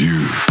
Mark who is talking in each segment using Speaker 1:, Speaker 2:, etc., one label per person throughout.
Speaker 1: you.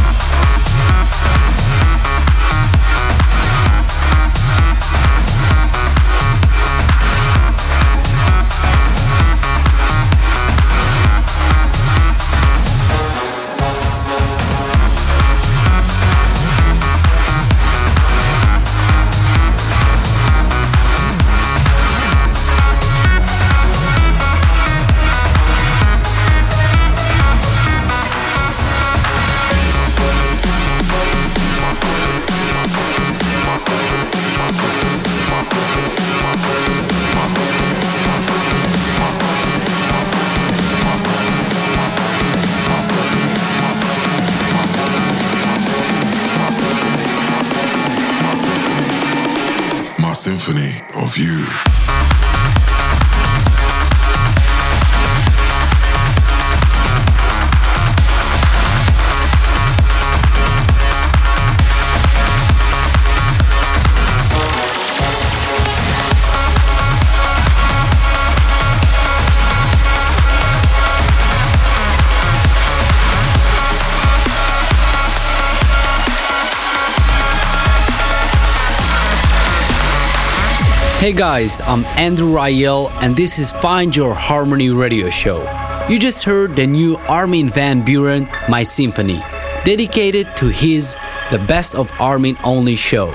Speaker 2: Hey guys, I'm Andrew Rayel and this is Find Your Harmony radio show. You just heard the new Armin van Buuren My Symphony, dedicated to his The Best of Armin Only show.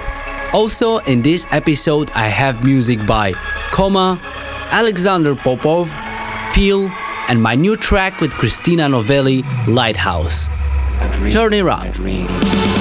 Speaker 2: Also in this episode I have music by KhoMha, Alexander Popov, Phil, and my new track with Christina Novelli, Lighthouse. Turn it up.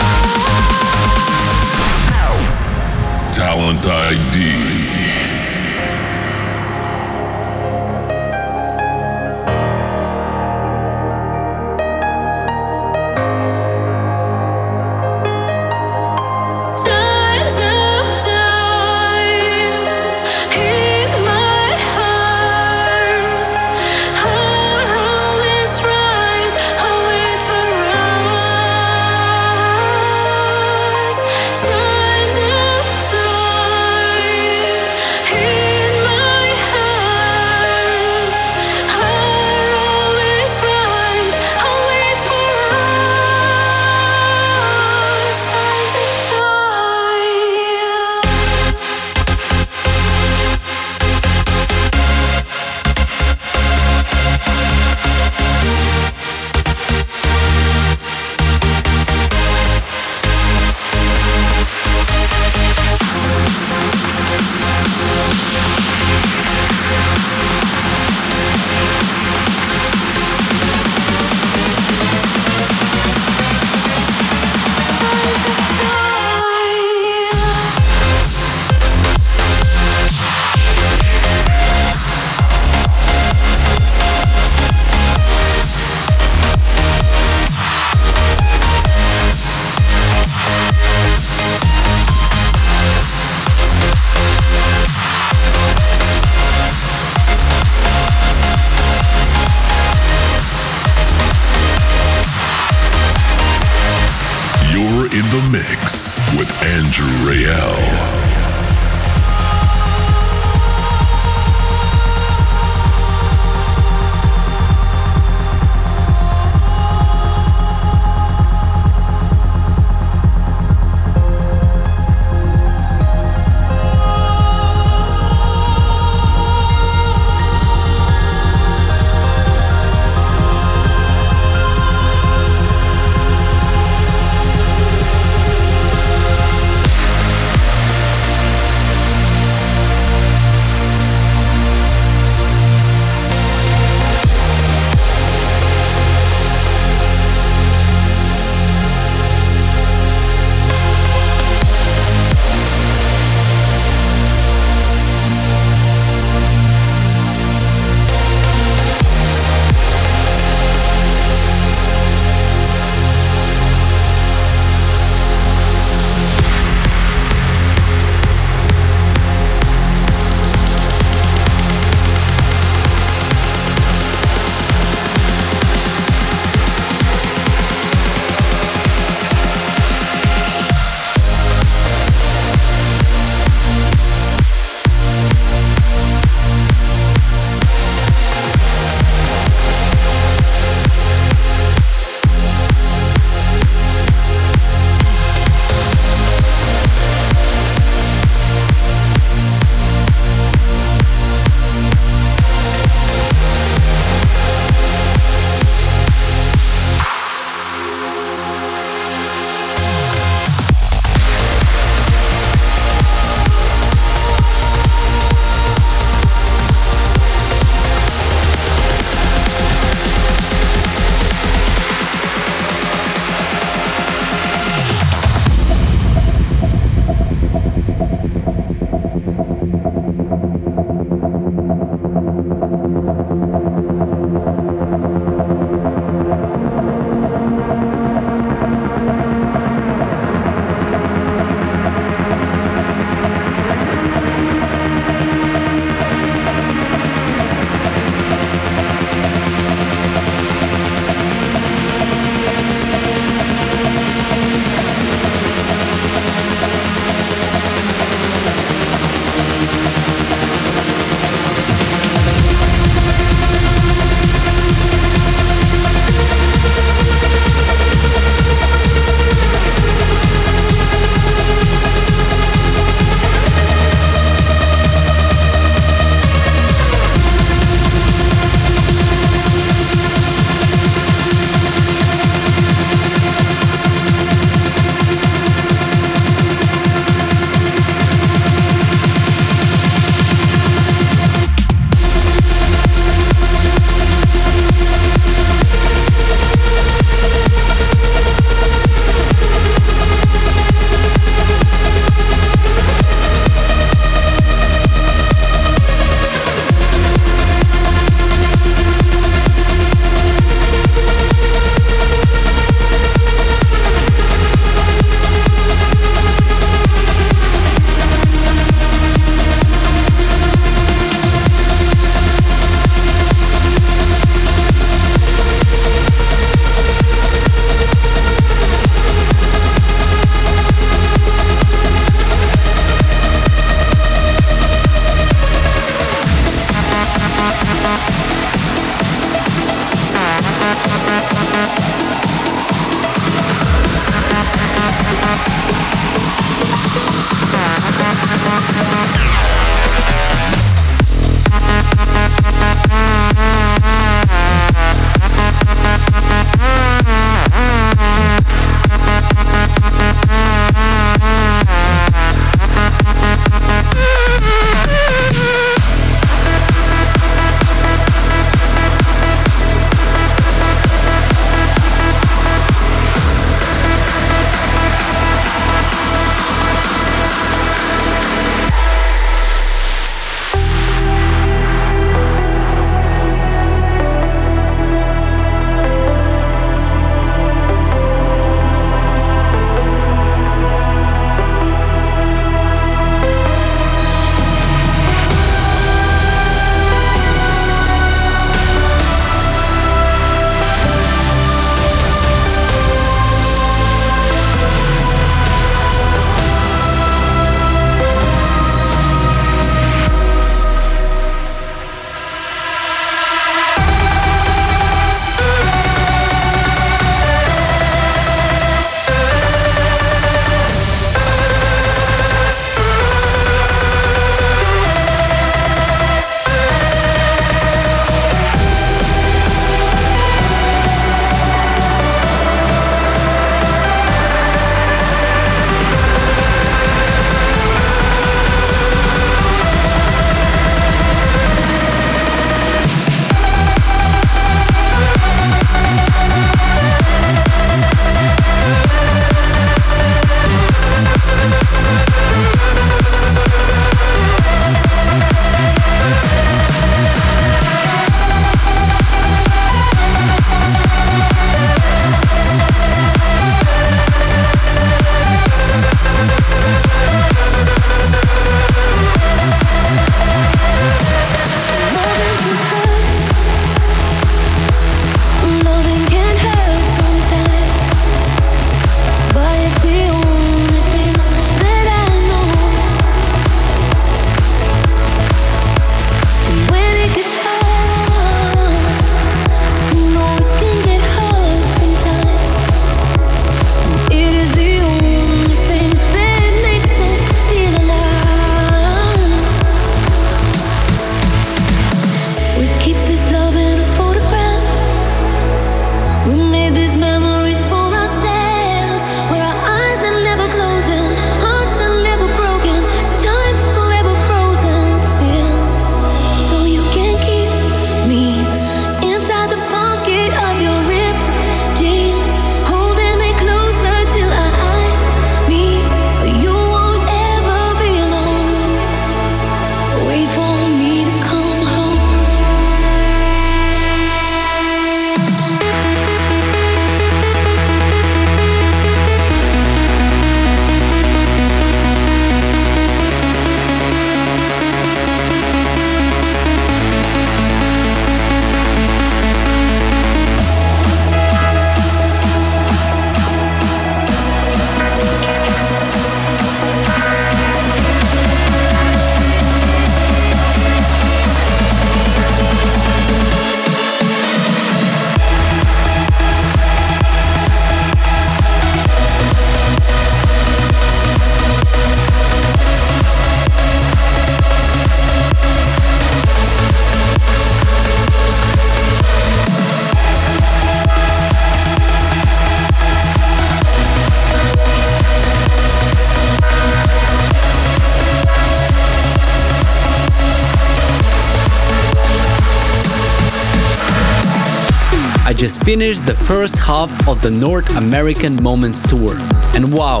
Speaker 3: I just finished the first half of the North American Moments Tour. And wow,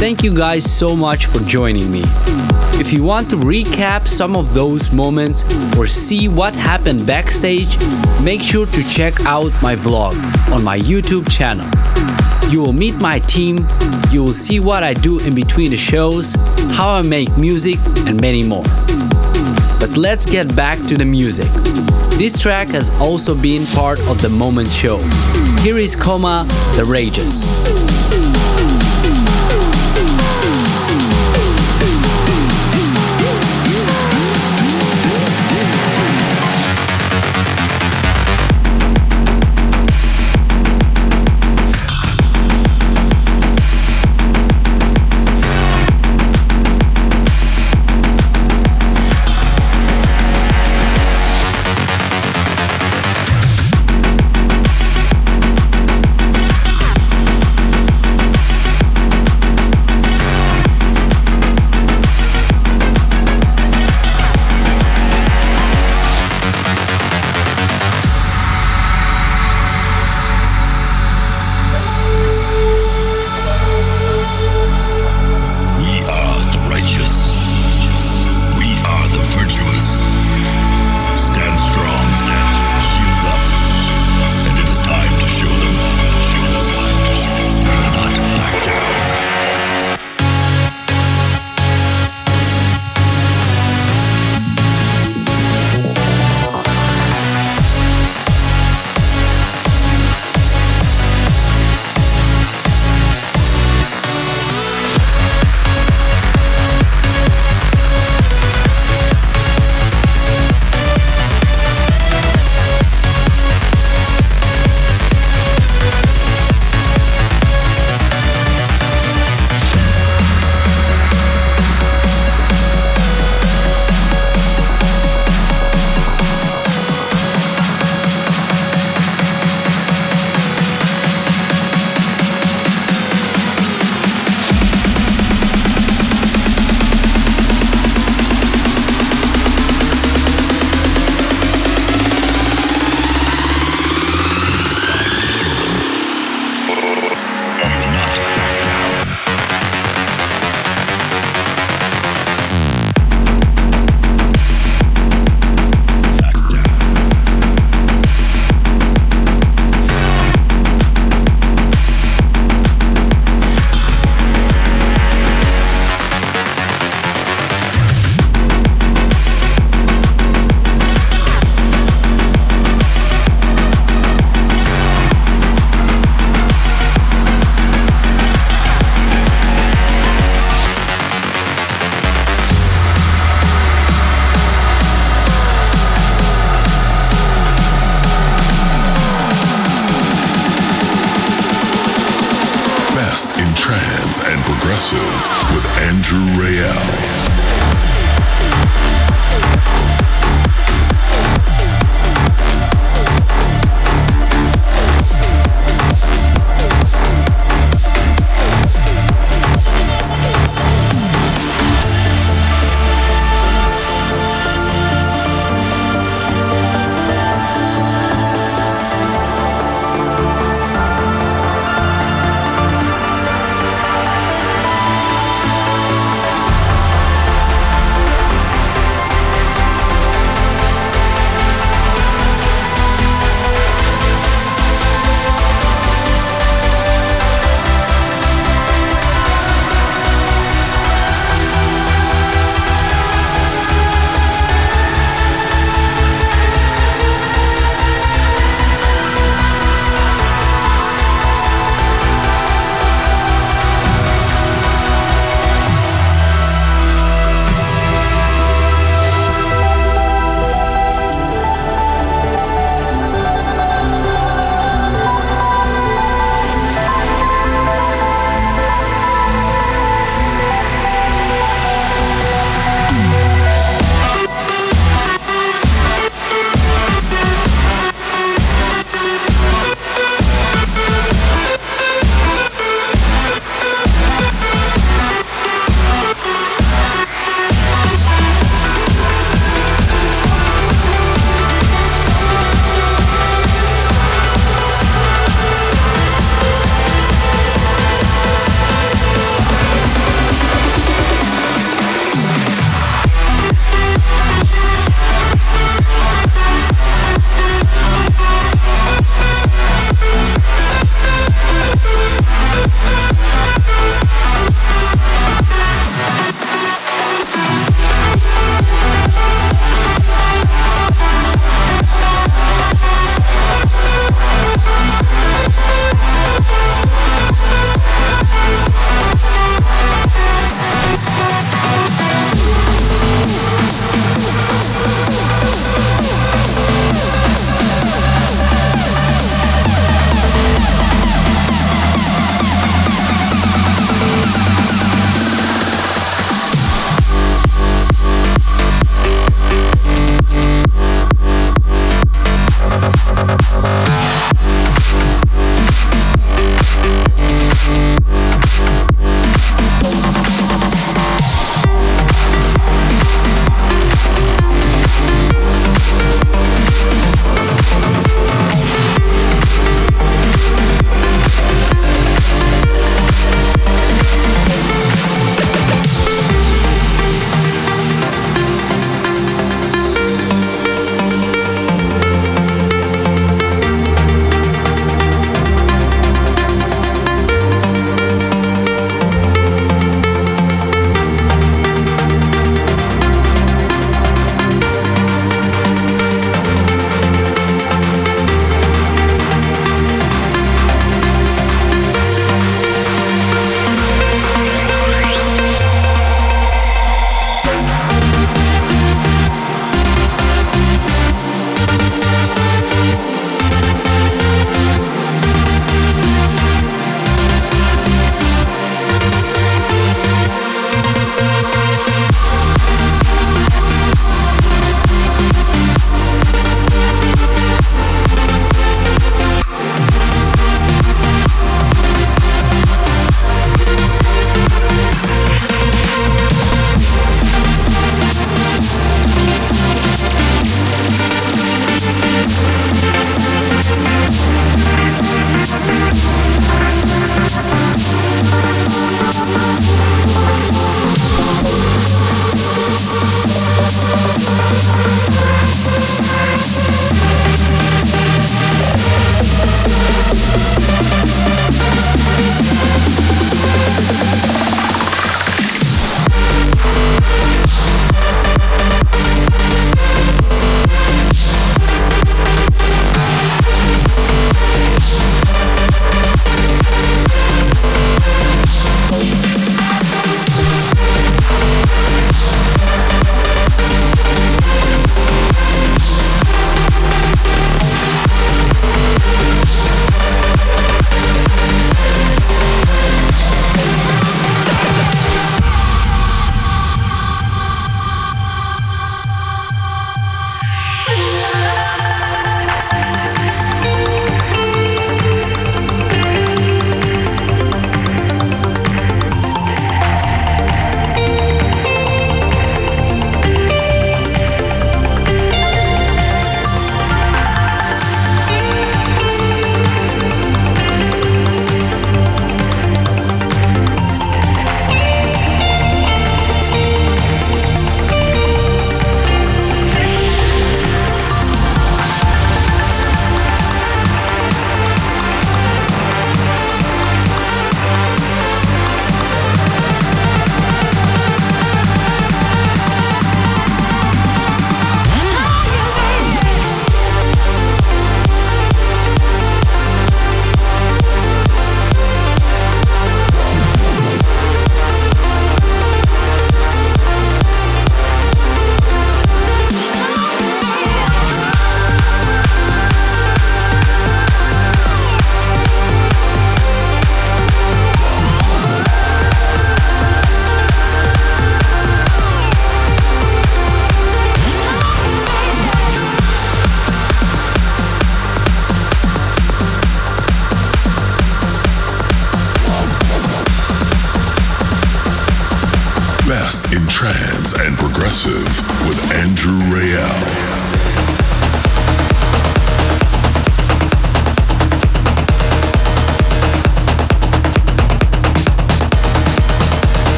Speaker 3: thank you guys so much for joining me. If you want to recap some of those moments or see what happened backstage, make sure to check out my vlog on my YouTube channel. You will meet my team, you will see what I do in between the shows, how I make music, and many more. But let's get back to the music. This track has also been part of the Moment Show. Here is KhoMha, The Rages.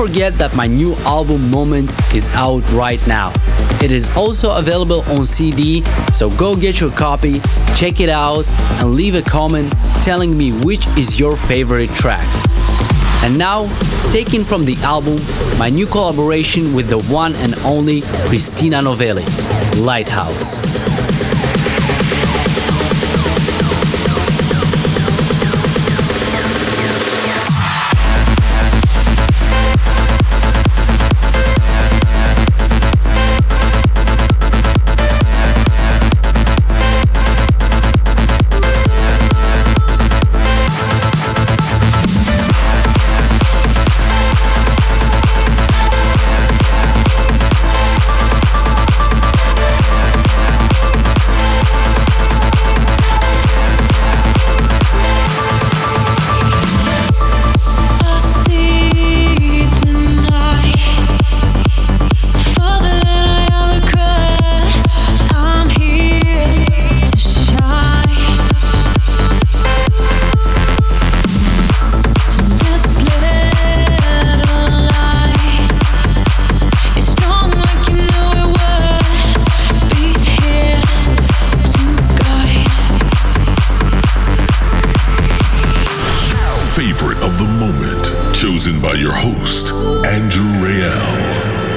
Speaker 2: Forget that my new album Moments is out right now. It is also available on CD, so go get your copy, check it out, and leave a comment telling me which is your favorite track. And now, taken from the album, my new collaboration with the one and only Christina Novelli, Lighthouse.
Speaker 4: the moment, chosen by your host, Andrew Rayel.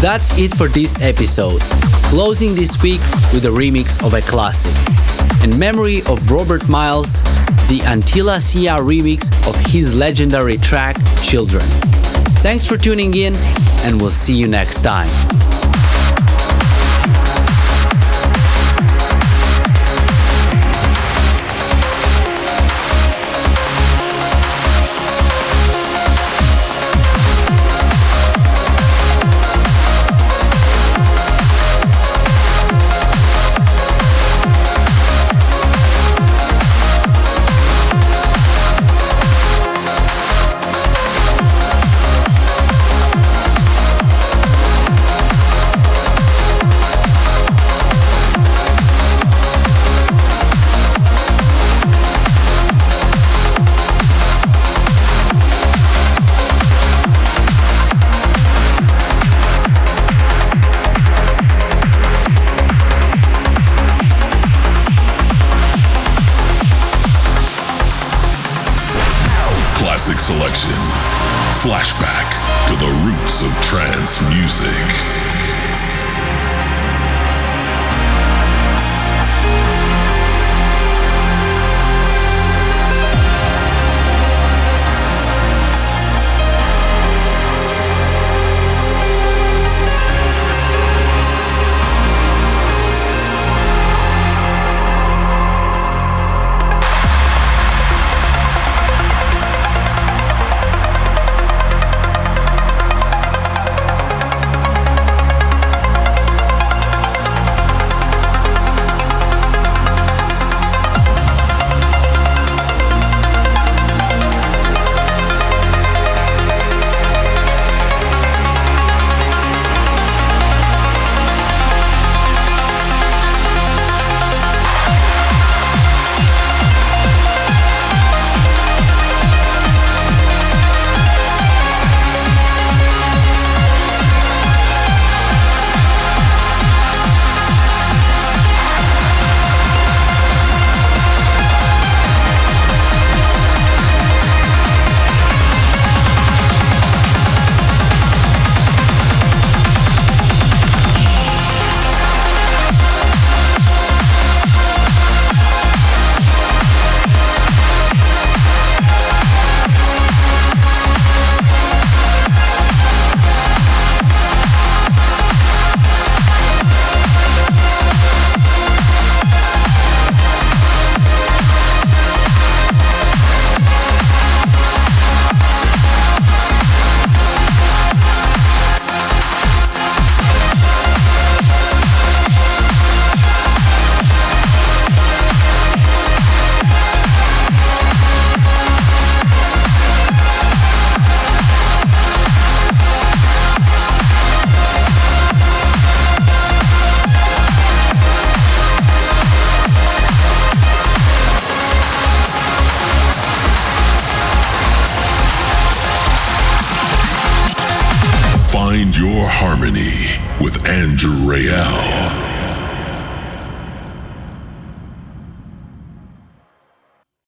Speaker 3: That's it for this episode. Closing this week with a remix of a classic. In memory of Robert Miles, the Antilla Sia remix of his legendary track, Children. Thanks for tuning in, and we'll see you next time.